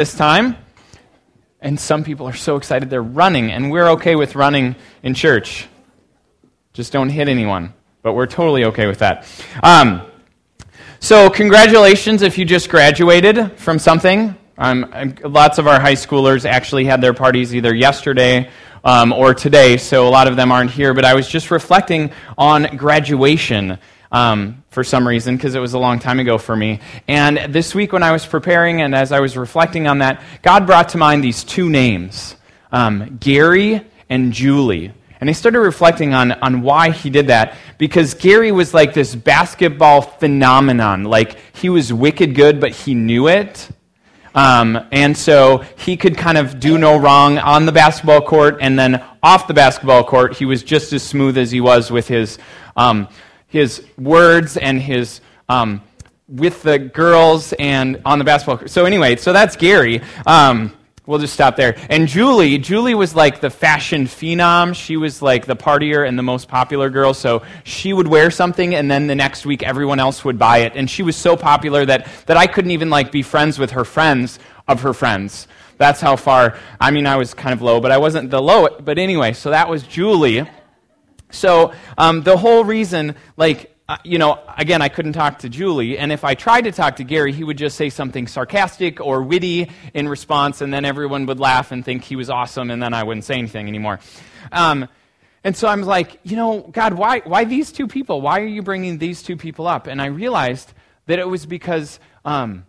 this time. And some people are so excited they're running, and we're okay with running in church. Just don't hit anyone. But we're totally okay with that. Um, so, congratulations if you just graduated from something. Um, lots of our high schoolers actually had their parties either yesterday um, or today, so a lot of them aren't here. But I was just reflecting on graduation um, for some reason because it was a long time ago for me. And this week, when I was preparing and as I was reflecting on that, God brought to mind these two names um, Gary and Julie. And I started reflecting on, on why he did that because Gary was like this basketball phenomenon. Like, he was wicked good, but he knew it. Um, and so he could kind of do no wrong on the basketball court, and then off the basketball court, he was just as smooth as he was with his um, his words and his um, with the girls and on the basketball. court. So anyway, so that's Gary. Um, we'll just stop there. And Julie, Julie was like the fashion phenom. She was like the partier and the most popular girl. So she would wear something, and then the next week everyone else would buy it. And she was so popular that that I couldn't even like be friends with her friends of her friends. That's how far. I mean, I was kind of low, but I wasn't the low. But anyway, so that was Julie. So um, the whole reason, like, uh, you know, again, I couldn't talk to Julie, and if I tried to talk to Gary, he would just say something sarcastic or witty in response, and then everyone would laugh and think he was awesome, and then I wouldn't say anything anymore. Um, and so I'm like, you know, God, why, why these two people? Why are you bringing these two people up? And I realized that it was because um,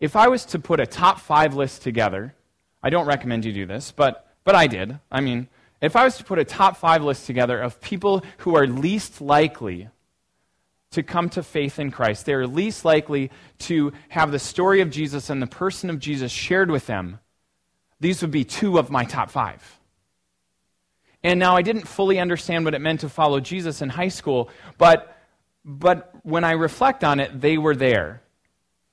if I was to put a top five list together, I don't recommend you do this, but, but I did. I mean, if I was to put a top five list together of people who are least likely to come to faith in Christ, they are least likely to have the story of Jesus and the person of Jesus shared with them, these would be two of my top five. And now I didn't fully understand what it meant to follow Jesus in high school, but, but when I reflect on it, they were there.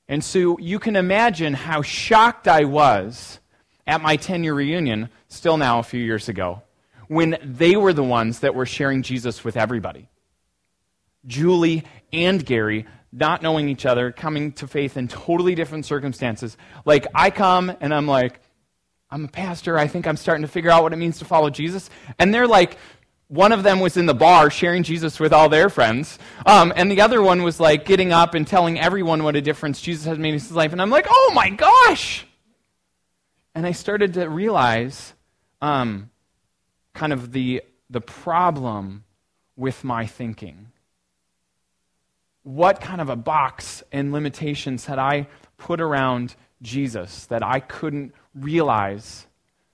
And so you can imagine how shocked I was at my 10 year reunion, still now a few years ago, when they were the ones that were sharing Jesus with everybody. Julie and Gary, not knowing each other, coming to faith in totally different circumstances. Like, I come and I'm like, I'm a pastor. I think I'm starting to figure out what it means to follow Jesus. And they're like, one of them was in the bar sharing Jesus with all their friends. Um, and the other one was like getting up and telling everyone what a difference Jesus has made in his life. And I'm like, oh my gosh! And I started to realize um, kind of the, the problem with my thinking. What kind of a box and limitations had I put around Jesus that I couldn't realize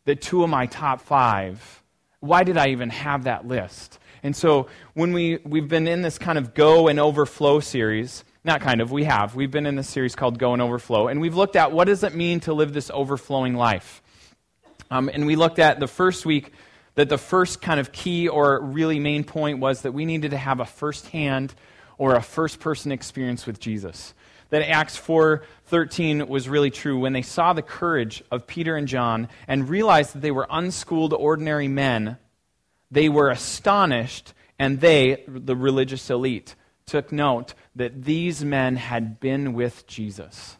that two of my top five, why did I even have that list? And so when we, we've been in this kind of go and overflow series, not kind of, we have. We've been in this series called Go and Overflow, and we've looked at what does it mean to live this overflowing life. Um, and we looked at the first week that the first kind of key or really main point was that we needed to have a first-hand or a first-person experience with Jesus. That Acts 4:13 was really true when they saw the courage of Peter and John and realized that they were unschooled ordinary men, they were astonished and they, the religious elite, took note that these men had been with Jesus.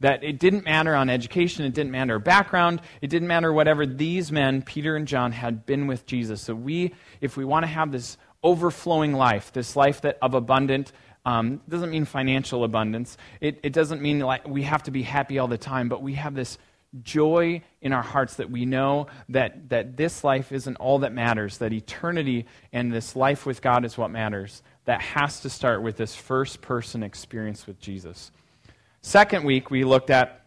That it didn't matter on education, it didn't matter background, it didn't matter whatever. These men, Peter and John, had been with Jesus. So we, if we want to have this overflowing life, this life that of abundant, um, doesn't mean financial abundance. It, it doesn't mean like we have to be happy all the time, but we have this joy in our hearts that we know that, that this life isn't all that matters, that eternity and this life with God is what matters. That has to start with this first person experience with Jesus. Second week, we looked at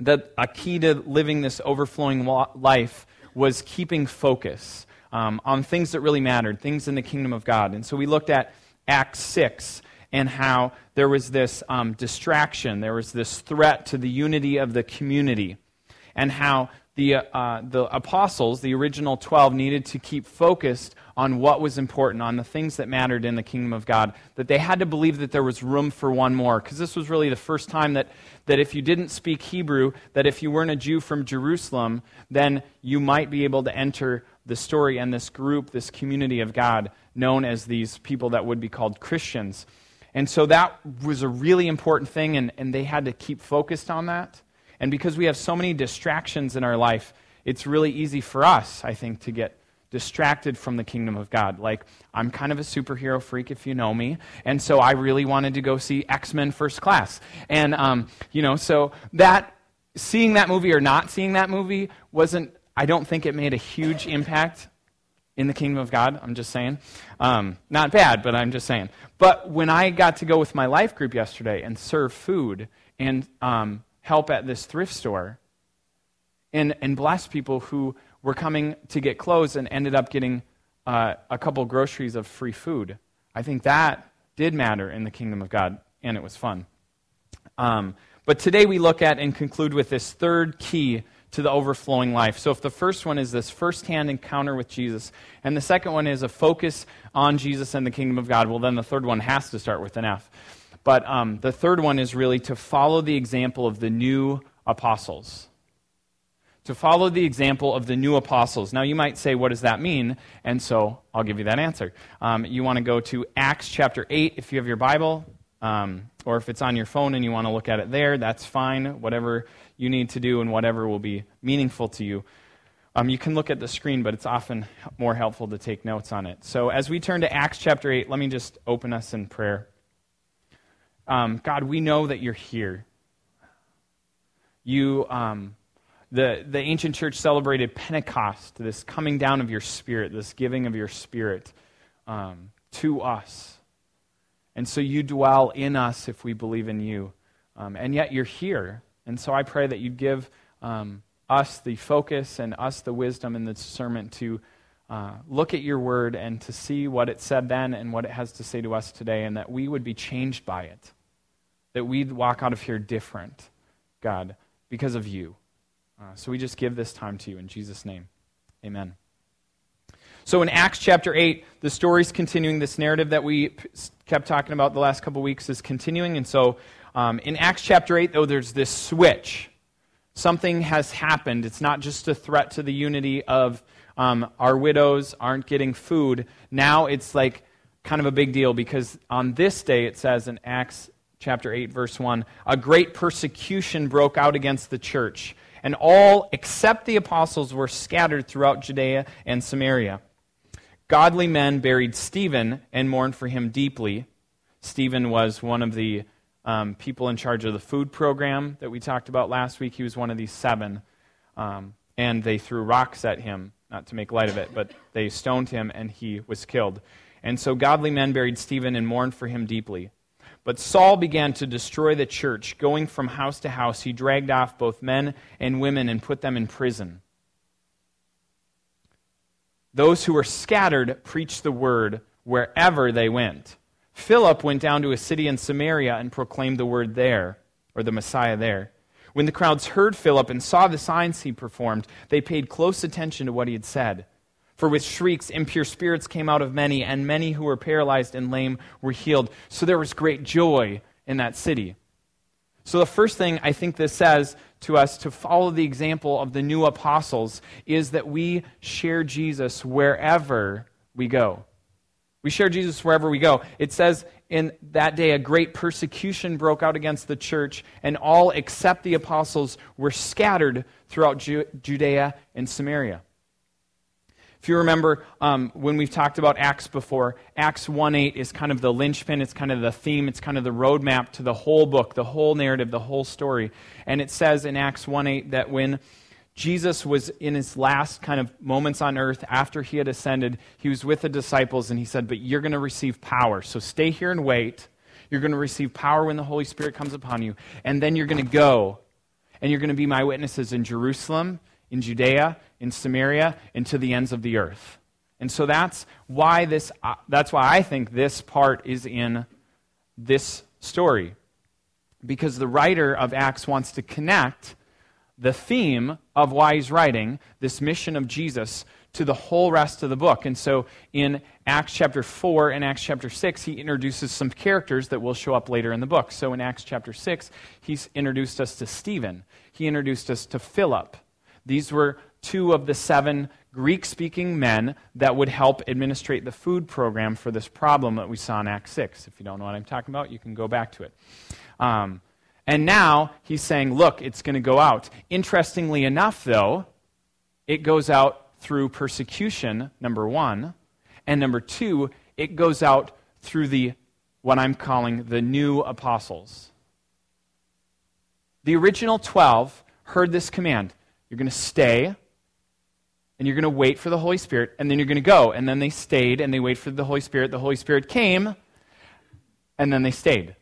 that a key to living this overflowing life was keeping focus um, on things that really mattered, things in the kingdom of God. And so we looked at Acts 6 and how there was this um, distraction, there was this threat to the unity of the community, and how the, uh, the apostles, the original 12, needed to keep focused on what was important, on the things that mattered in the kingdom of God, that they had to believe that there was room for one more. Because this was really the first time that, that if you didn't speak Hebrew, that if you weren't a Jew from Jerusalem, then you might be able to enter the story and this group, this community of God, known as these people that would be called Christians. And so that was a really important thing, and, and they had to keep focused on that. And because we have so many distractions in our life, it's really easy for us, I think, to get distracted from the kingdom of God. Like, I'm kind of a superhero freak if you know me. And so I really wanted to go see X Men First Class. And, um, you know, so that, seeing that movie or not seeing that movie wasn't, I don't think it made a huge impact in the kingdom of God. I'm just saying. Um, not bad, but I'm just saying. But when I got to go with my life group yesterday and serve food and um, help at this thrift store and, and bless people who were coming to get clothes and ended up getting uh, a couple groceries of free food. I think that did matter in the kingdom of God, and it was fun. Um, but today we look at and conclude with this third key to the overflowing life. So, if the first one is this first hand encounter with Jesus, and the second one is a focus on Jesus and the kingdom of God, well, then the third one has to start with an F. But um, the third one is really to follow the example of the new apostles to follow the example of the new apostles. Now, you might say, what does that mean? And so I'll give you that answer. Um, you want to go to Acts chapter 8 if you have your Bible, um, or if it's on your phone and you want to look at it there, that's fine. Whatever you need to do and whatever will be meaningful to you. Um, you can look at the screen, but it's often more helpful to take notes on it. So, as we turn to Acts chapter 8, let me just open us in prayer. Um, God, we know that you're here. You um, the, the ancient church celebrated Pentecost, this coming down of your spirit, this giving of your spirit um, to us. And so you dwell in us if we believe in you. Um, and yet you're here. And so I pray that you give um, us the focus and us the wisdom and the discernment to uh, look at your word and to see what it said then and what it has to say to us today, and that we would be changed by it. That we'd walk out of here different, God, because of you. Uh, so we just give this time to you in Jesus' name. Amen. So in Acts chapter 8, the story's continuing. This narrative that we kept talking about the last couple weeks is continuing. And so um, in Acts chapter 8, though, there's this switch. Something has happened. It's not just a threat to the unity of um, our widows aren't getting food. Now it's like kind of a big deal because on this day, it says in Acts chapter 8, verse 1, a great persecution broke out against the church and all except the apostles were scattered throughout Judea and Samaria. Godly men buried Stephen and mourned for him deeply. Stephen was one of the um, people in charge of the food program that we talked about last week. He was one of these seven. Um, and they threw rocks at him, not to make light of it, but they stoned him and he was killed. And so godly men buried Stephen and mourned for him deeply. But Saul began to destroy the church. Going from house to house, he dragged off both men and women and put them in prison. Those who were scattered preached the word wherever they went. Philip went down to a city in Samaria and proclaimed the word there, or the Messiah there. When the crowds heard Philip and saw the signs he performed, they paid close attention to what he had said. For with shrieks, impure spirits came out of many, and many who were paralyzed and lame were healed. So there was great joy in that city. So, the first thing I think this says to us to follow the example of the new apostles is that we share Jesus wherever we go. We share Jesus wherever we go. It says in that day a great persecution broke out against the church, and all except the apostles were scattered throughout Judea and Samaria. If you remember um, when we've talked about Acts before, Acts 1 8 is kind of the linchpin, it's kind of the theme, it's kind of the roadmap to the whole book, the whole narrative, the whole story. And it says in Acts 1 8 that when Jesus was in his last kind of moments on earth after he had ascended, he was with the disciples and he said, But you're going to receive power. So stay here and wait. You're going to receive power when the Holy Spirit comes upon you. And then you're going to go and you're going to be my witnesses in Jerusalem, in Judea, in Samaria, and to the ends of the earth. And so that's why this uh, that's why I think this part is in this story. Because the writer of Acts wants to connect the theme of why he's writing, this mission of Jesus, to the whole rest of the book. And so in Acts chapter 4 and Acts chapter 6, he introduces some characters that will show up later in the book. So in Acts chapter 6, he's introduced us to Stephen, he introduced us to Philip. These were two of the seven Greek speaking men that would help administrate the food program for this problem that we saw in Acts 6. If you don't know what I'm talking about, you can go back to it. Um, And now he's saying, look, it's going to go out. Interestingly enough, though, it goes out through persecution, number one. And number two, it goes out through the what I'm calling the new apostles. The original 12 heard this command you're going to stay, and you're going to wait for the Holy Spirit, and then you're going to go. And then they stayed, and they waited for the Holy Spirit. The Holy Spirit came, and then they stayed.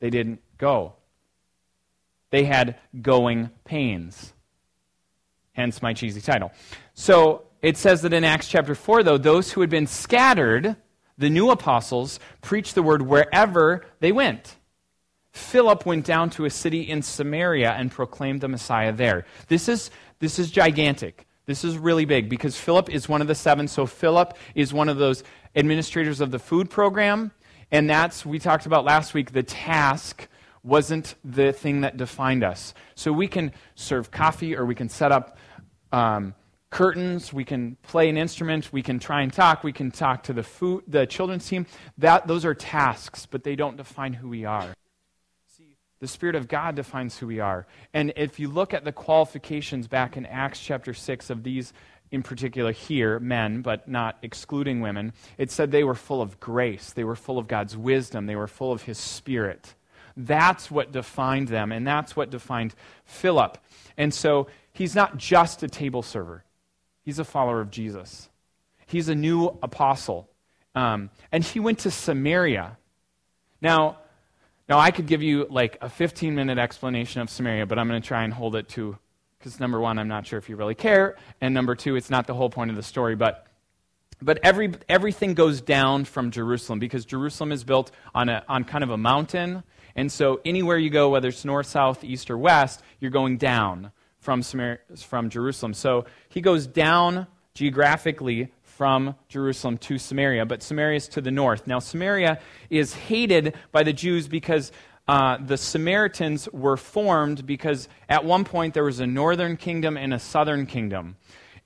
They didn't go. They had going pains. Hence my cheesy title. So it says that in Acts chapter 4, though, those who had been scattered, the new apostles, preached the word wherever they went. Philip went down to a city in Samaria and proclaimed the Messiah there. This is, this is gigantic. This is really big because Philip is one of the seven. So Philip is one of those administrators of the food program. And that's, we talked about last week, the task wasn't the thing that defined us. So we can serve coffee or we can set up um, curtains, we can play an instrument, we can try and talk, we can talk to the food, the children's team. That, those are tasks, but they don't define who we are. The Spirit of God defines who we are. And if you look at the qualifications back in Acts chapter 6 of these in particular here, men, but not excluding women, it said they were full of grace. They were full of God's wisdom. They were full of His Spirit. That's what defined them, and that's what defined Philip. And so he's not just a table server, he's a follower of Jesus. He's a new apostle. Um, and he went to Samaria. Now, now, I could give you like a 15 minute explanation of Samaria, but I'm going to try and hold it to because number one, I'm not sure if you really care, and number two, it's not the whole point of the story. But but every, everything goes down from Jerusalem because Jerusalem is built on, a, on kind of a mountain. And so anywhere you go, whether it's north, south, east, or west, you're going down from, Samar- from Jerusalem. So he goes down geographically from Jerusalem to Samaria, but Samaria is to the north. Now, Samaria is hated by the Jews because uh, the Samaritans were formed because at one point there was a northern kingdom and a southern kingdom.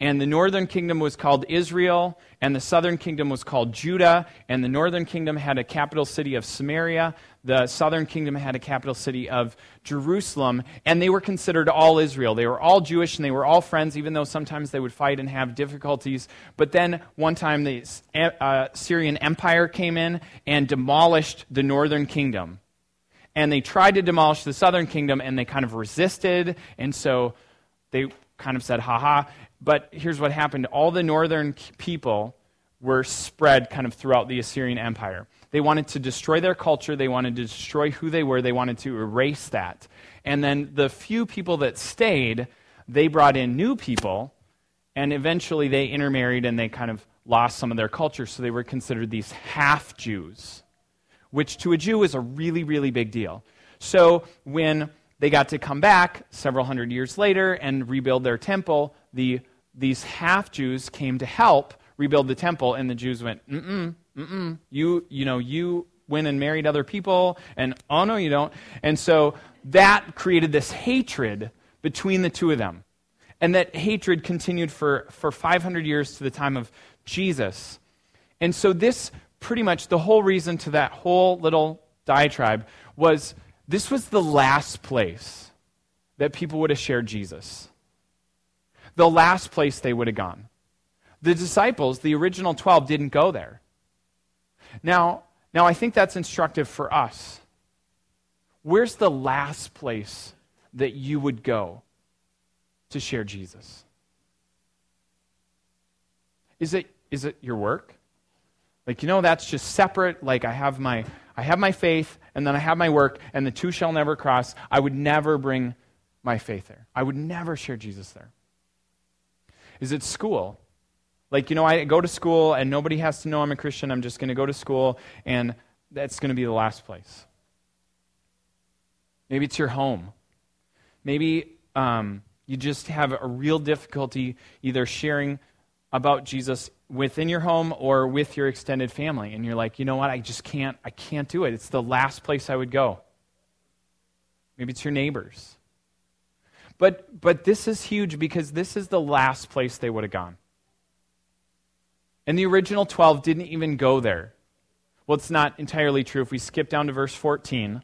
And the northern kingdom was called Israel, and the southern kingdom was called Judah. And the northern kingdom had a capital city of Samaria. The southern kingdom had a capital city of Jerusalem. And they were considered all Israel. They were all Jewish and they were all friends, even though sometimes they would fight and have difficulties. But then one time the uh, Assyrian Empire came in and demolished the northern kingdom and they tried to demolish the southern kingdom and they kind of resisted and so they kind of said haha. But here's what happened. All the northern people were spread kind of throughout the assyrian empire. They wanted to destroy their culture. They wanted to destroy who they were. They wanted to erase that. And then the few people that stayed they brought in new people and eventually they intermarried and they kind of lost some of their culture. So they were considered these half jews which to a Jew is a really, really big deal. So when they got to come back several hundred years later and rebuild their temple, the, these half Jews came to help rebuild the temple, and the Jews went, mm-mm, mm-mm, you, you know, you went and married other people, and oh no, you don't. And so that created this hatred between the two of them. And that hatred continued for, for 500 years to the time of Jesus. And so this pretty much the whole reason to that whole little diatribe was this was the last place that people would have shared Jesus. The last place they would have gone. The disciples, the original 12, didn't go there. Now, now I think that's instructive for us. Where's the last place that you would go to share Jesus? Is it, is it your work? Like, you know, that's just separate. Like, I have my, I have my faith, and then I have my work, and the two shall never cross. I would never bring my faith there. I would never share Jesus there. Is it school? Like, you know, I go to school, and nobody has to know I'm a Christian. I'm just going to go to school, and that's going to be the last place. Maybe it's your home. Maybe um, you just have a real difficulty either sharing about Jesus within your home or with your extended family and you're like, "You know what? I just can't I can't do it. It's the last place I would go." Maybe it's your neighbors. But but this is huge because this is the last place they would have gone. And the original 12 didn't even go there. Well, it's not entirely true. If we skip down to verse 14,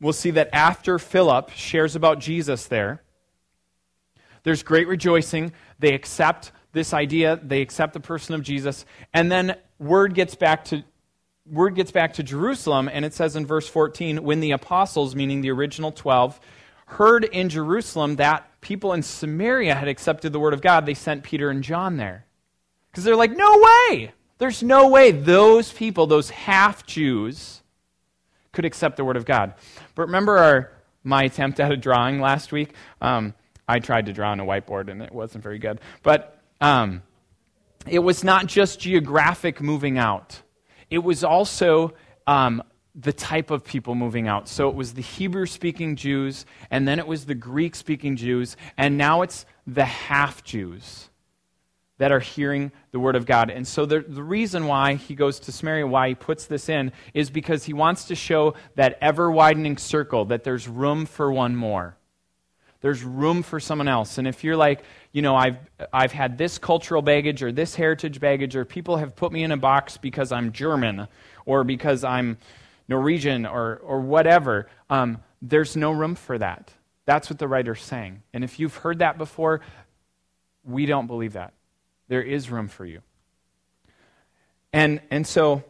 we'll see that after Philip shares about Jesus there, there's great rejoicing. They accept this idea, they accept the person of Jesus, and then word gets back to word gets back to Jerusalem, and it says in verse 14, when the apostles, meaning the original 12, heard in Jerusalem that people in Samaria had accepted the word of God, they sent Peter and John there. Because they're like, no way! There's no way those people, those half Jews, could accept the word of God. But remember our, my attempt at a drawing last week? Um, I tried to draw on a whiteboard and it wasn't very good. But um, it was not just geographic moving out, it was also um, the type of people moving out. So it was the Hebrew speaking Jews, and then it was the Greek speaking Jews, and now it's the half Jews that are hearing the word of God. And so the, the reason why he goes to Samaria, why he puts this in, is because he wants to show that ever widening circle that there's room for one more. There's room for someone else. And if you're like, you know, I've, I've had this cultural baggage or this heritage baggage, or people have put me in a box because I'm German or because I'm Norwegian or, or whatever, um, there's no room for that. That's what the writer's saying. And if you've heard that before, we don't believe that. There is room for you. And, and so,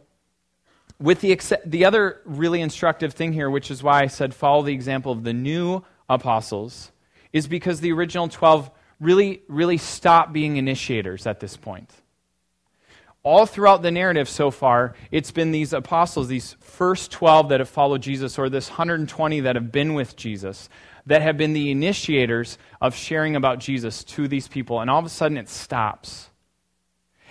with the, the other really instructive thing here, which is why I said follow the example of the new apostles, is because the original 12 really, really stopped being initiators at this point. All throughout the narrative so far, it's been these apostles, these first 12 that have followed Jesus, or this 120 that have been with Jesus, that have been the initiators of sharing about Jesus to these people. And all of a sudden it stops.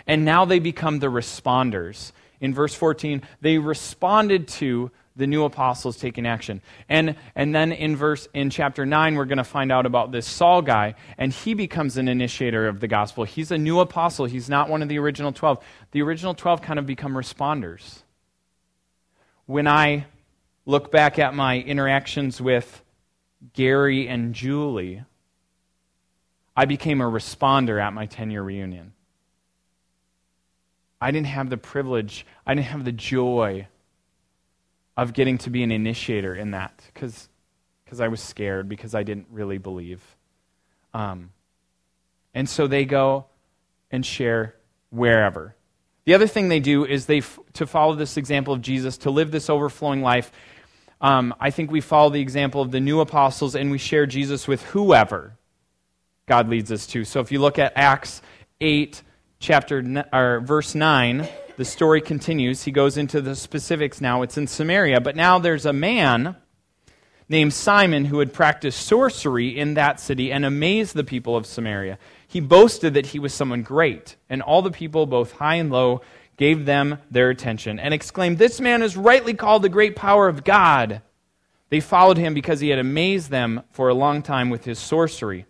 And now they become the responders. In verse 14, they responded to the new apostles taking action. And, and then in verse in chapter 9, we're going to find out about this Saul guy, and he becomes an initiator of the gospel. He's a new apostle. He's not one of the original 12. The original 12 kind of become responders. When I look back at my interactions with Gary and Julie, I became a responder at my 10 year reunion. I didn't have the privilege, I didn't have the joy of getting to be an initiator in that because I was scared, because I didn't really believe. Um, and so they go and share wherever. The other thing they do is they, f- to follow this example of Jesus, to live this overflowing life. Um, I think we follow the example of the new apostles and we share Jesus with whoever God leads us to. So if you look at Acts 8, chapter or verse 9, the story continues. He goes into the specifics now. It's in Samaria, but now there's a man named Simon who had practiced sorcery in that city and amazed the people of Samaria. He boasted that he was someone great, and all the people, both high and low, gave them their attention and exclaimed, This man is rightly called the great power of God. They followed him because he had amazed them for a long time with his sorcery.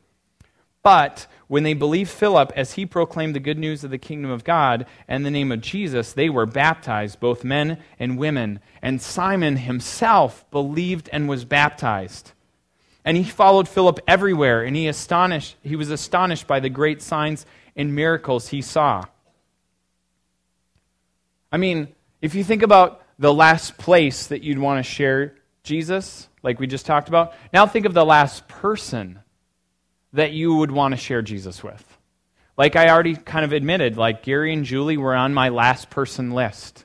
But when they believed Philip as he proclaimed the good news of the kingdom of God and the name of Jesus, they were baptized, both men and women. And Simon himself believed and was baptized. And he followed Philip everywhere, and he astonished he was astonished by the great signs and miracles he saw. I mean, if you think about the last place that you'd want to share Jesus, like we just talked about, now think of the last person that you would want to share Jesus with. Like I already kind of admitted, like Gary and Julie were on my last person list.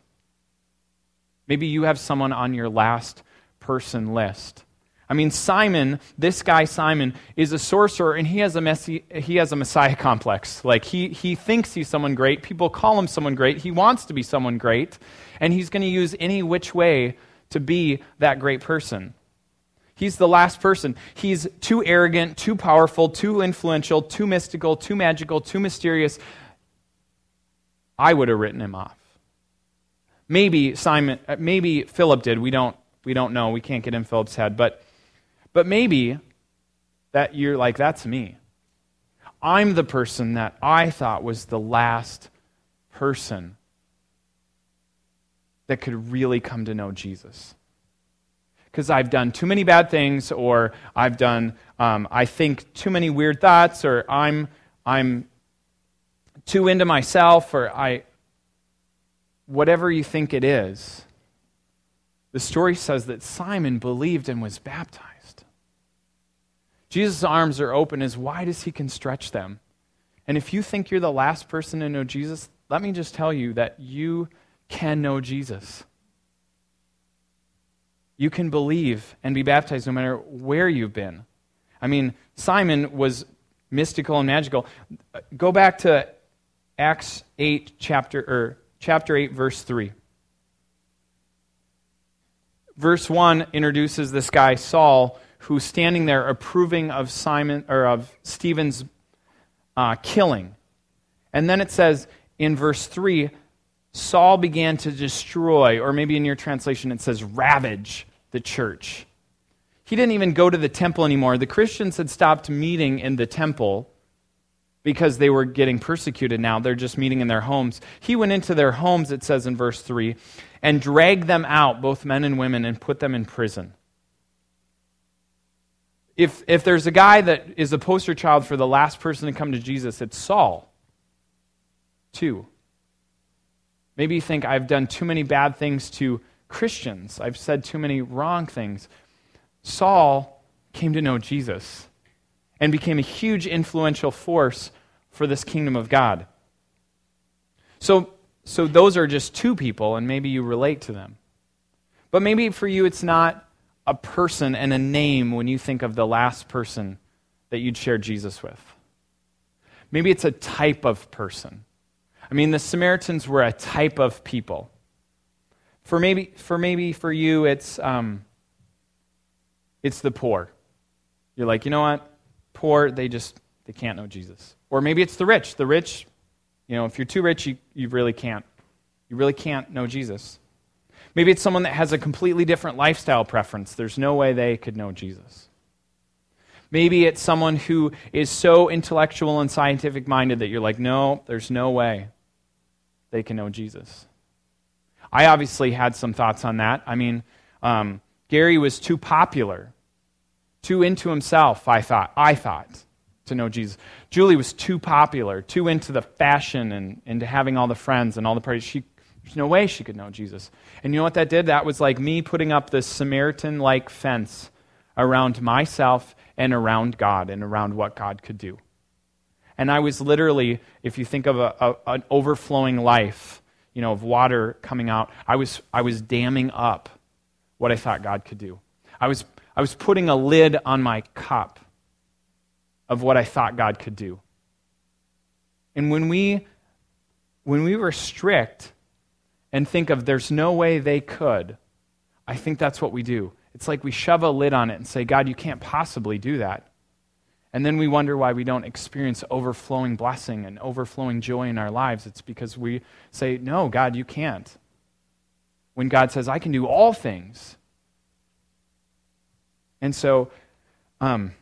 Maybe you have someone on your last person list. I mean, Simon, this guy Simon, is a sorcerer and he has a, messy, he has a messiah complex. Like, he, he thinks he's someone great. People call him someone great. He wants to be someone great. And he's going to use any which way to be that great person. He's the last person. He's too arrogant, too powerful, too influential, too mystical, too magical, too mysterious. I would have written him off. Maybe Simon, uh, maybe Philip did. We don't, we don't know. We can't get in Philip's head. But, but maybe that you're like, that's me. I'm the person that I thought was the last person that could really come to know Jesus because I've done too many bad things, or I've done, um, I think too many weird thoughts, or I'm, I'm too into myself, or I, whatever you think it is. the story says that Simon believed and was baptized. Jesus' arms are open as wide as he can stretch them. And if you think you're the last person to know Jesus, let me just tell you that you can know Jesus. You can believe and be baptized no matter where you've been. I mean, Simon was mystical and magical. Go back to Acts 8 chapter or chapter 8 verse 3. Verse 1 introduces this guy Saul who's standing there approving of Simon or of Stephen's uh, killing. And then it says in verse 3 Saul began to destroy, or maybe in your translation it says ravage the church. He didn't even go to the temple anymore. The Christians had stopped meeting in the temple because they were getting persecuted now. They're just meeting in their homes. He went into their homes, it says in verse 3, and dragged them out, both men and women, and put them in prison. If, if there's a guy that is a poster child for the last person to come to Jesus, it's Saul. Two. Maybe you think I've done too many bad things to Christians, I've said too many wrong things. Saul came to know Jesus and became a huge influential force for this kingdom of God. So, so those are just two people, and maybe you relate to them. But maybe for you, it's not a person and a name when you think of the last person that you'd share Jesus with. Maybe it's a type of person. I mean, the Samaritans were a type of people. For maybe, for maybe for you, it's um, it's the poor. You're like, you know what? Poor, they just they can't know Jesus. Or maybe it's the rich. The rich, you know, if you're too rich, you, you really can't. You really can't know Jesus. Maybe it's someone that has a completely different lifestyle preference. There's no way they could know Jesus. Maybe it's someone who is so intellectual and scientific minded that you're like, no, there's no way they can know Jesus. I obviously had some thoughts on that. I mean, um, Gary was too popular, too into himself, I thought, I thought, to know Jesus. Julie was too popular, too into the fashion and into having all the friends and all the parties. She, there's no way she could know Jesus. And you know what that did? That was like me putting up this Samaritan like fence around myself and around God and around what God could do. And I was literally, if you think of a, a, an overflowing life, you know, of water coming out, I was, I was damming up what I thought God could do. I was, I was putting a lid on my cup of what I thought God could do. And when we, when we restrict and think of there's no way they could, I think that's what we do. It's like we shove a lid on it and say, God, you can't possibly do that. And then we wonder why we don't experience overflowing blessing and overflowing joy in our lives. It's because we say, No, God, you can't when God says, I can do all things. And so, um,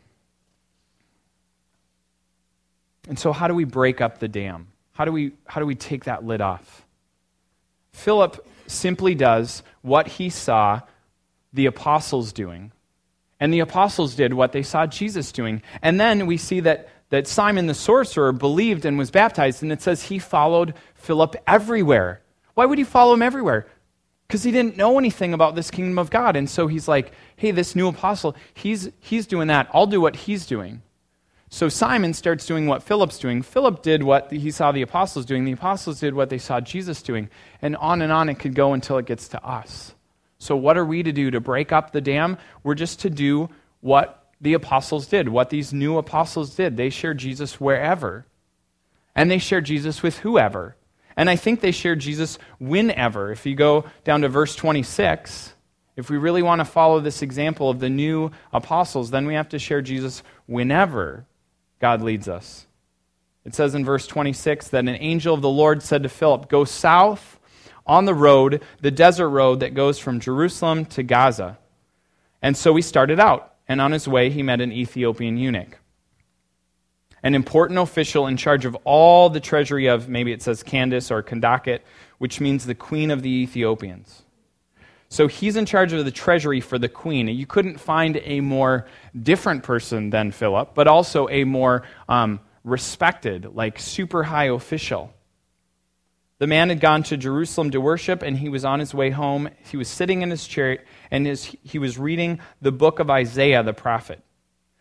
and so how do we break up the dam? How do we, how do we take that lid off? Philip simply does what he saw the apostles doing. And the apostles did what they saw Jesus doing. And then we see that, that Simon the sorcerer believed and was baptized, and it says he followed Philip everywhere. Why would he follow him everywhere? because he didn't know anything about this kingdom of God. And so he's like, hey, this new apostle, he's, he's doing that. I'll do what he's doing. So Simon starts doing what Philip's doing. Philip did what he saw the apostles doing. The apostles did what they saw Jesus doing. And on and on it could go until it gets to us. So, what are we to do to break up the dam? We're just to do what the apostles did, what these new apostles did. They shared Jesus wherever, and they shared Jesus with whoever. And I think they shared Jesus whenever. If you go down to verse 26, if we really want to follow this example of the new apostles, then we have to share Jesus whenever God leads us. It says in verse 26 that an angel of the Lord said to Philip, Go south on the road, the desert road that goes from Jerusalem to Gaza. And so he started out, and on his way he met an Ethiopian eunuch an important official in charge of all the treasury of, maybe it says Candace or Kandakit, which means the queen of the Ethiopians. So he's in charge of the treasury for the queen. You couldn't find a more different person than Philip, but also a more um, respected, like super high official. The man had gone to Jerusalem to worship, and he was on his way home. He was sitting in his chariot, and his, he was reading the book of Isaiah the prophet.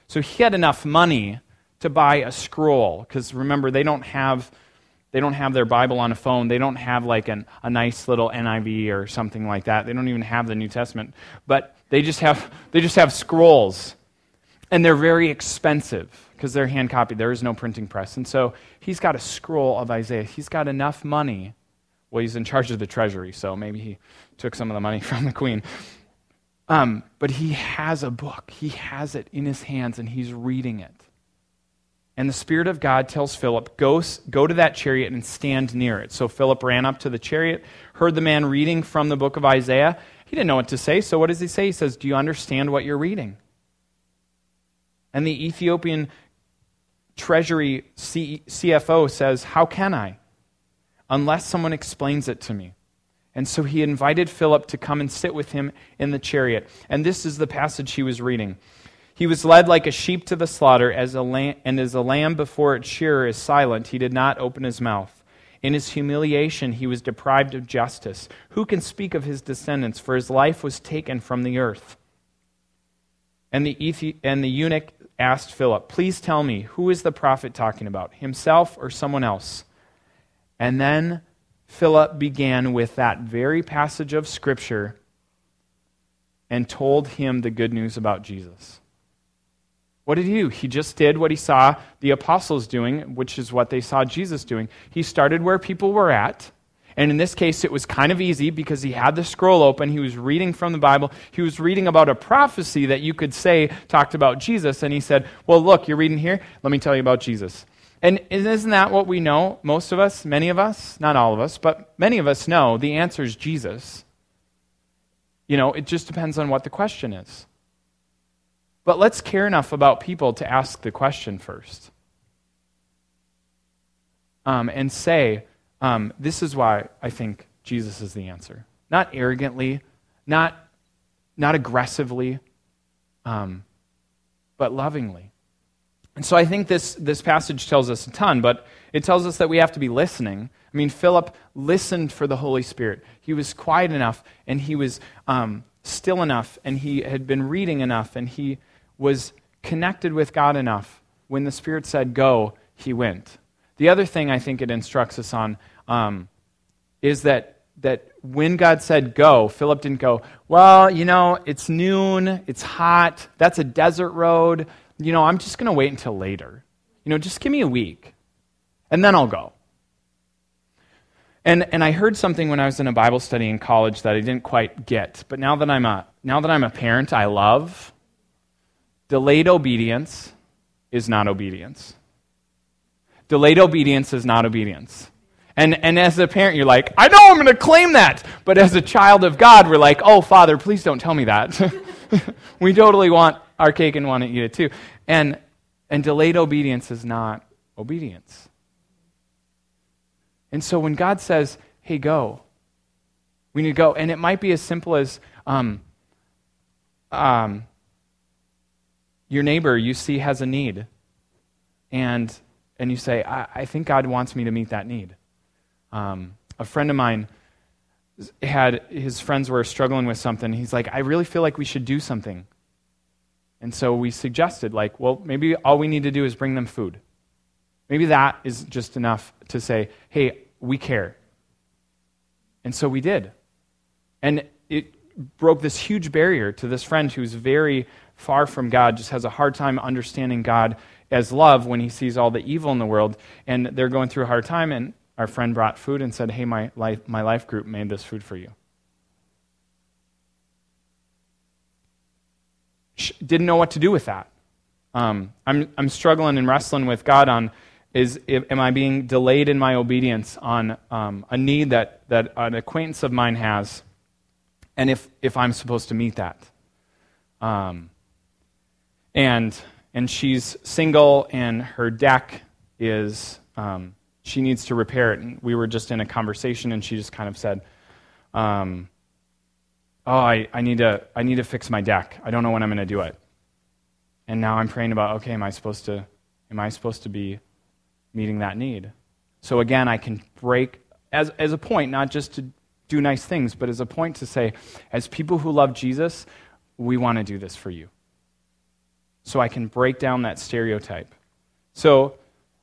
So he had enough money to buy a scroll, because remember, they don't have. They don't have their Bible on a phone. They don't have like an, a nice little NIV or something like that. They don't even have the New Testament. But they just have, they just have scrolls. And they're very expensive because they're hand copied. There is no printing press. And so he's got a scroll of Isaiah. He's got enough money. Well, he's in charge of the treasury, so maybe he took some of the money from the queen. Um, but he has a book, he has it in his hands, and he's reading it. And the Spirit of God tells Philip, go, go to that chariot and stand near it. So Philip ran up to the chariot, heard the man reading from the book of Isaiah. He didn't know what to say, so what does he say? He says, Do you understand what you're reading? And the Ethiopian Treasury C- CFO says, How can I? Unless someone explains it to me. And so he invited Philip to come and sit with him in the chariot. And this is the passage he was reading. He was led like a sheep to the slaughter, as a lamb, and as a lamb before its shearer is silent, he did not open his mouth. In his humiliation, he was deprived of justice. Who can speak of his descendants? For his life was taken from the earth. And the, Ethi- and the eunuch asked Philip, Please tell me, who is the prophet talking about, himself or someone else? And then Philip began with that very passage of Scripture and told him the good news about Jesus. What did he do? He just did what he saw the apostles doing, which is what they saw Jesus doing. He started where people were at and in this case, it was kind of easy because he had the scroll open. He was reading from the Bible. He was reading about a prophecy that you could say talked about Jesus. And he said, Well, look, you're reading here. Let me tell you about Jesus. And isn't that what we know? Most of us, many of us, not all of us, but many of us know the answer is Jesus. You know, it just depends on what the question is. But let's care enough about people to ask the question first. Um, and say, um, this is why I think Jesus is the answer. Not arrogantly, not, not aggressively, um, but lovingly. And so I think this, this passage tells us a ton, but it tells us that we have to be listening. I mean, Philip listened for the Holy Spirit. He was quiet enough, and he was um, still enough, and he had been reading enough, and he was connected with God enough. When the Spirit said, Go, he went. The other thing I think it instructs us on um, is that that when God said go, Philip didn't go, well, you know, it's noon, it's hot, that's a desert road. You know, I'm just going to wait until later. You know, just give me a week, and then I'll go. And, and I heard something when I was in a Bible study in college that I didn't quite get, but now that I'm a, now that I'm a parent, I love. Delayed obedience is not obedience. Delayed obedience is not obedience. And, and as a parent, you're like, I know I'm going to claim that. But as a child of God, we're like, oh, Father, please don't tell me that. we totally want our cake and want to eat it too. And, and delayed obedience is not obedience. And so when God says, hey, go, we need to go. And it might be as simple as um, um, your neighbor you see has a need. And, and you say, I, I think God wants me to meet that need. Um, a friend of mine had his friends were struggling with something. He's like, I really feel like we should do something. And so we suggested, like, well, maybe all we need to do is bring them food. Maybe that is just enough to say, hey, we care. And so we did. And it broke this huge barrier to this friend who's very far from God, just has a hard time understanding God as love when he sees all the evil in the world. And they're going through a hard time. And our friend brought food and said, Hey, my life, my life group made this food for you. Didn't know what to do with that. Um, I'm, I'm struggling and wrestling with God on is am I being delayed in my obedience on um, a need that, that an acquaintance of mine has, and if, if I'm supposed to meet that. Um, and, and she's single, and her deck is um, she needs to repair it. And we were just in a conversation, and she just kind of said, um, "Oh, I, I need to I need to fix my deck. I don't know when I'm going to do it." And now I'm praying about, okay, am I supposed to am I supposed to be meeting that need? So again, I can break as, as a point, not just to do nice things, but as a point to say, as people who love Jesus, we want to do this for you. So I can break down that stereotype. So,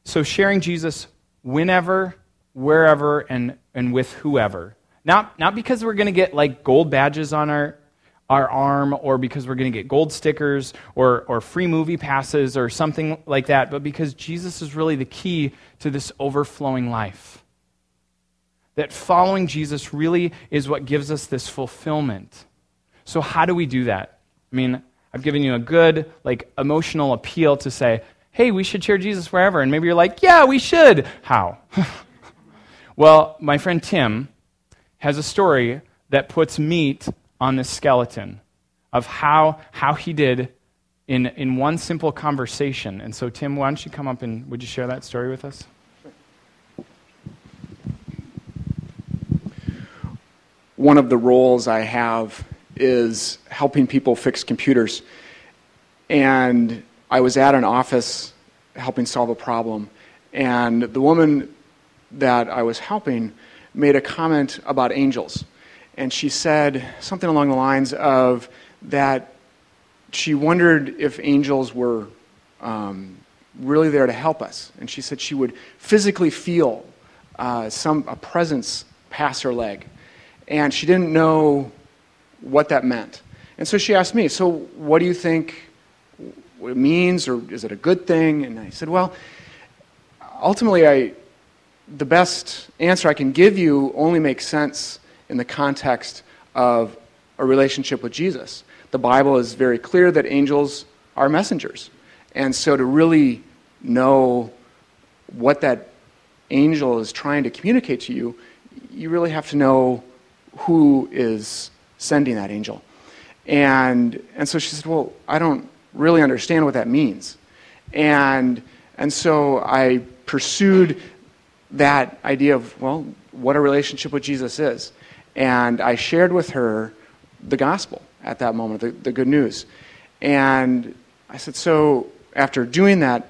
so sharing Jesus whenever, wherever, and, and with whoever. Not, not because we're going to get like gold badges on our, our arm or because we're going to get gold stickers or, or free movie passes or something like that, but because Jesus is really the key to this overflowing life. That following Jesus really is what gives us this fulfillment. So, how do we do that? I mean, I've given you a good, like, emotional appeal to say, hey, we should share Jesus wherever. And maybe you're like, yeah, we should. How? well, my friend Tim has a story that puts meat on this skeleton of how, how he did in, in one simple conversation. And so, Tim, why don't you come up and would you share that story with us? One of the roles I have is helping people fix computers. And I was at an office helping solve a problem, and the woman that I was helping made a comment about angels. And she said something along the lines of that she wondered if angels were um, really there to help us. And she said she would physically feel uh, some, a presence pass her leg. And she didn't know what that meant. And so she asked me, So, what do you think what it means, or is it a good thing? And I said, Well, ultimately, I, the best answer I can give you only makes sense in the context of a relationship with Jesus. The Bible is very clear that angels are messengers. And so to really know what that angel is trying to communicate to you, you really have to know who is sending that angel. And, and so she said, Well, I don't really understand what that means. And, and so I pursued that idea of, well, what a relationship with Jesus is. And I shared with her the gospel at that moment, the, the good news. And I said, So after doing that,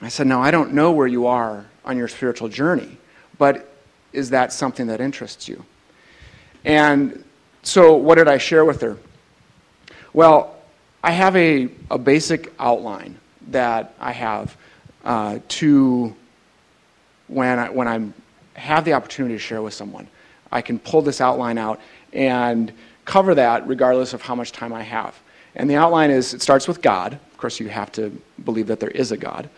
I said, Now, I don't know where you are on your spiritual journey, but is that something that interests you? And so, what did I share with her? Well, I have a, a basic outline that I have uh, to when I, when I have the opportunity to share with someone. I can pull this outline out and cover that regardless of how much time I have. And the outline is it starts with God. Of course, you have to believe that there is a God.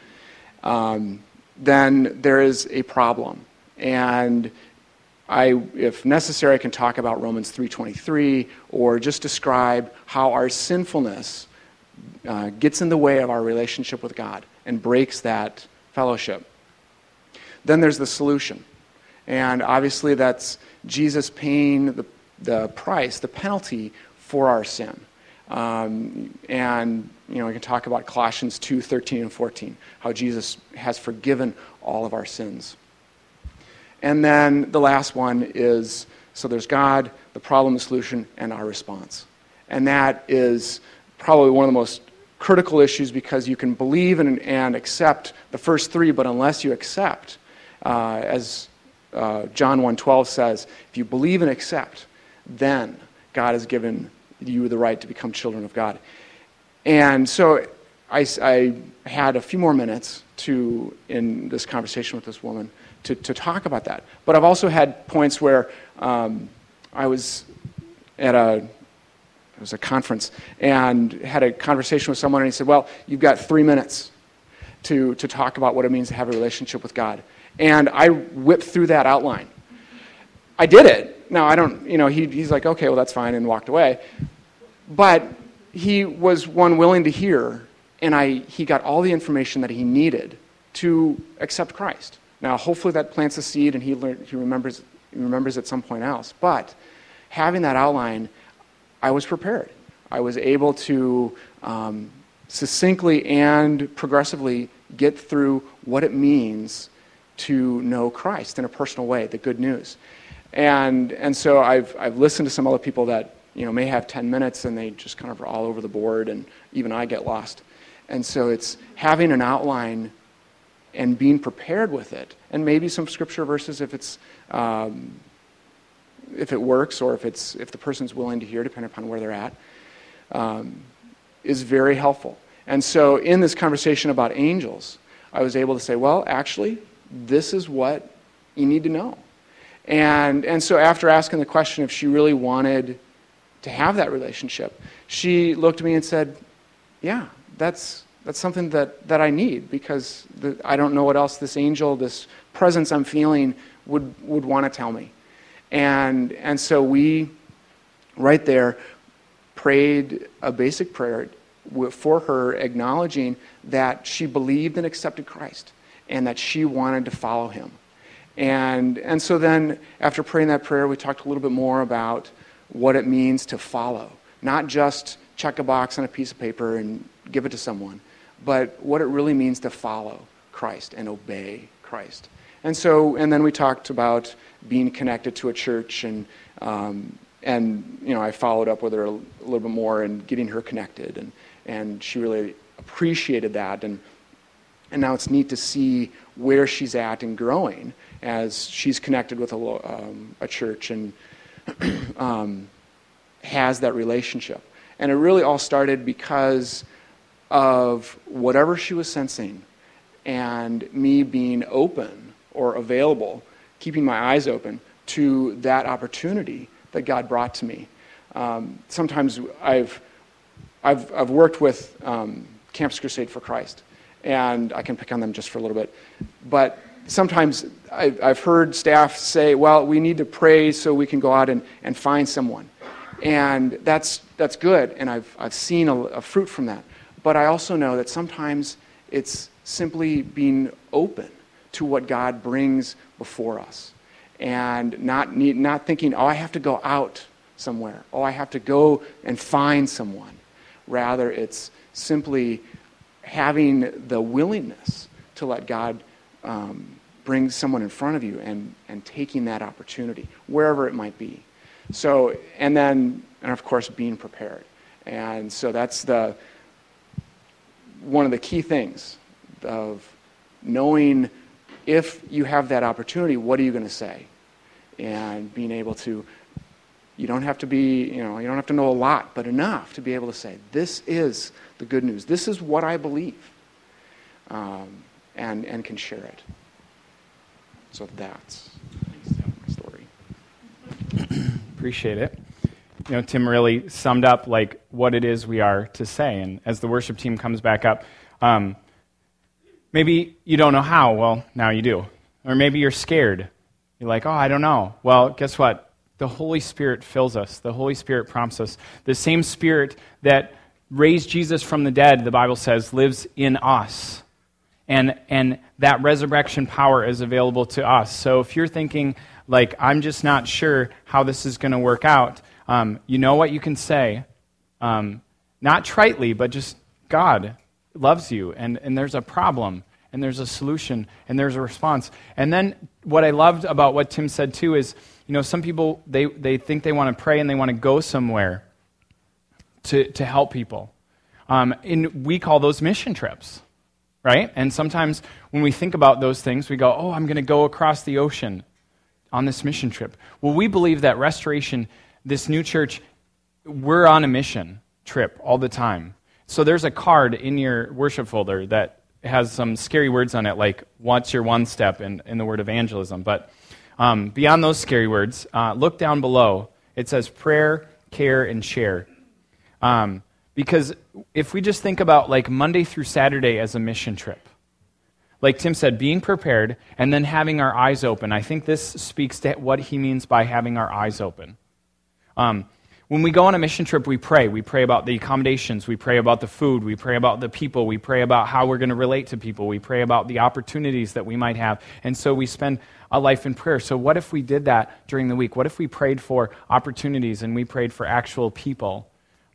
Um, then there is a problem. And I, if necessary, I can talk about Romans 3.23 or just describe how our sinfulness uh, gets in the way of our relationship with God and breaks that fellowship. Then there's the solution. And obviously, that's Jesus paying the, the price, the penalty for our sin. Um, and, you know, we can talk about Colossians 2 13 and 14, how Jesus has forgiven all of our sins. And then the last one is so there's God, the problem, the solution, and our response. And that is probably one of the most critical issues because you can believe and, and accept the first three, but unless you accept, uh, as uh, John 1.12 says, if you believe and accept, then God has given you the right to become children of God. And so I, I had a few more minutes to, in this conversation with this woman, to, to talk about that. But I've also had points where um, I was at a it was a conference and had a conversation with someone and he said, "Well, you've got three minutes to to talk about what it means to have a relationship with God." And I whipped through that outline. I did it. Now I don't, you know, he, he's like, "Okay, well that's fine," and walked away. But he was one willing to hear, and I he got all the information that he needed to accept Christ. Now, hopefully that plants a seed and he, learned, he remembers, he remembers at some point else. But having that outline, I was prepared. I was able to um, succinctly and progressively get through what it means to know Christ in a personal way, the good news. And, and so I've, I've listened to some other people that you know, may have 10 minutes and they just kind of are all over the board, and even I get lost. And so it's having an outline and being prepared with it, and maybe some scripture verses if it's um, if it works or if it's if the person's willing to hear, depending upon where they're at, um, is very helpful. And so, in this conversation about angels, I was able to say, well, actually, this is what you need to know. And, and so, after asking the question if she really wanted to have that relationship, she looked at me and said, yeah, that's, that's something that, that I need because the, I don't know what else this angel, this presence I'm feeling, would, would want to tell me. And, and so we, right there, prayed a basic prayer for her, acknowledging that she believed and accepted Christ and that she wanted to follow him. And, and so then, after praying that prayer, we talked a little bit more about what it means to follow. Not just check a box on a piece of paper and give it to someone, but what it really means to follow Christ and obey Christ. And so, and then we talked about being connected to a church, and um, and you know, I followed up with her a, little bit more and getting her connected, and and she really appreciated that, and and now it's neat to see where she's at and growing as she's connected with a, um, a church and um, has that relationship. And it really all started because of whatever she was sensing and me being open or available, keeping my eyes open to that opportunity that God brought to me. Um, sometimes I've, I've, I've worked with um, Campus Crusade for Christ, and I can pick on them just for a little bit. But sometimes I've, I've heard staff say, well, we need to pray so we can go out and, and find someone. And that's, that's good, and I've, I've seen a, a fruit from that. But I also know that sometimes it's simply being open to what God brings before us and not, need, not thinking, oh, I have to go out somewhere. Oh, I have to go and find someone. Rather, it's simply having the willingness to let God um, bring someone in front of you and, and taking that opportunity, wherever it might be. So, and then, and of course, being prepared. And so that's the one of the key things of knowing if you have that opportunity, what are you going to say? And being able to, you don't have to be, you know, you don't have to know a lot, but enough to be able to say, this is the good news. This is what I believe. Um, and, and can share it. So that's my story. Appreciate it. You know, Tim really summed up like what it is we are to say. And as the worship team comes back up, um, maybe you don't know how. Well, now you do. Or maybe you're scared. You're like, oh, I don't know. Well, guess what? The Holy Spirit fills us. The Holy Spirit prompts us. The same Spirit that raised Jesus from the dead, the Bible says, lives in us and, and that resurrection power is available to us. So if you're thinking, like, I'm just not sure how this is going to work out, um, you know what you can say. Um, not tritely, but just God loves you, and, and there's a problem, and there's a solution, and there's a response. And then what I loved about what Tim said too is, you know, some people, they, they think they want to pray and they want to go somewhere to, to help people. Um, and we call those mission trips right? And sometimes when we think about those things, we go, oh, I'm going to go across the ocean on this mission trip. Well, we believe that restoration, this new church, we're on a mission trip all the time. So there's a card in your worship folder that has some scary words on it, like what's your one step in, in the word evangelism. But um, beyond those scary words, uh, look down below. It says prayer, care, and share. Um, because if we just think about like Monday through Saturday as a mission trip, like Tim said, being prepared and then having our eyes open, I think this speaks to what he means by having our eyes open. Um, when we go on a mission trip, we pray. We pray about the accommodations. We pray about the food. We pray about the people. We pray about how we're going to relate to people. We pray about the opportunities that we might have. And so we spend a life in prayer. So, what if we did that during the week? What if we prayed for opportunities and we prayed for actual people?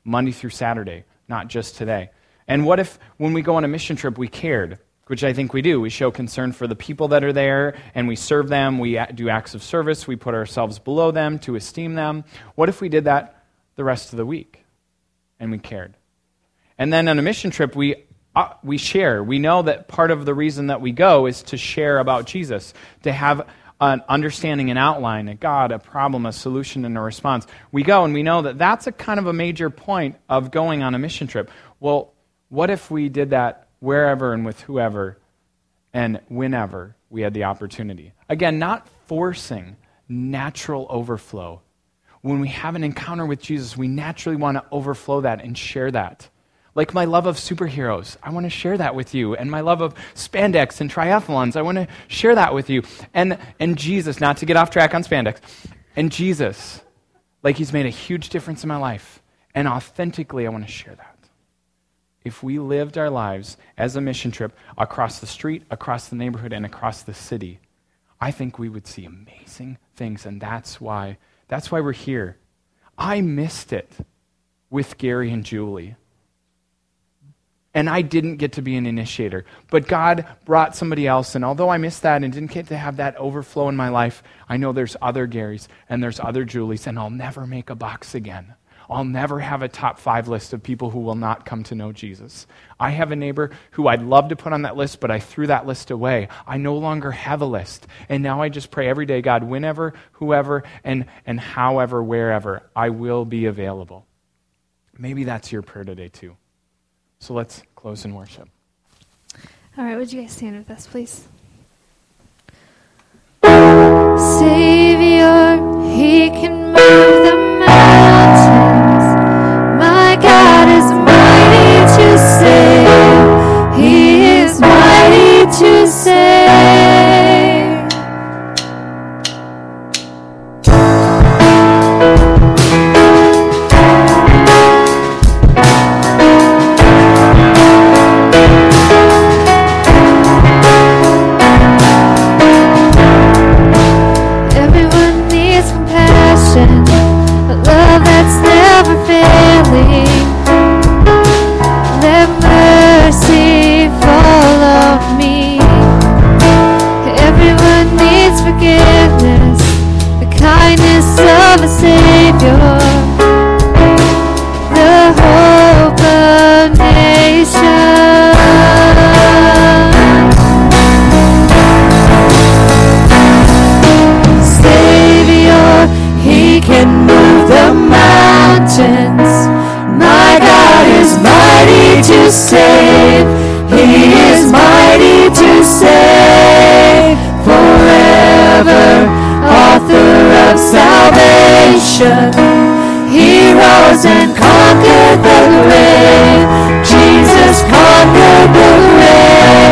Monday through Saturday, not just today? And what if, when we go on a mission trip, we cared? Which I think we do. We show concern for the people that are there and we serve them. We do acts of service. We put ourselves below them to esteem them. What if we did that the rest of the week and we cared? And then on a mission trip, we uh, we share. We know that part of the reason that we go is to share about Jesus, to have an understanding, an outline, a God, a problem, a solution, and a response. We go and we know that that's a kind of a major point of going on a mission trip. Well, what if we did that wherever and with whoever and whenever we had the opportunity? Again, not forcing natural overflow. When we have an encounter with Jesus, we naturally want to overflow that and share that. Like my love of superheroes, I want to share that with you. And my love of spandex and triathlons, I want to share that with you. And, and Jesus, not to get off track on spandex, and Jesus, like he's made a huge difference in my life. And authentically, I want to share that. If we lived our lives as a mission trip across the street, across the neighborhood, and across the city, I think we would see amazing things. And that's why, that's why we're here. I missed it with Gary and Julie and I didn't get to be an initiator. But God brought somebody else, and although I missed that and didn't get to have that overflow in my life, I know there's other Garys and there's other Julies, and I'll never make a box again. I'll never have a top five list of people who will not come to know Jesus. I have a neighbor who I'd love to put on that list, but I threw that list away. I no longer have a list. And now I just pray every day, God, whenever, whoever, and, and however, wherever, I will be available. Maybe that's your prayer today, too. So let's close in worship. All right, would you guys stand with us, please? Savior, He can can move the mountains. My God is mighty to save. He is mighty to save forever. Author of salvation. He rose and conquered the grave. Jesus conquered the grave.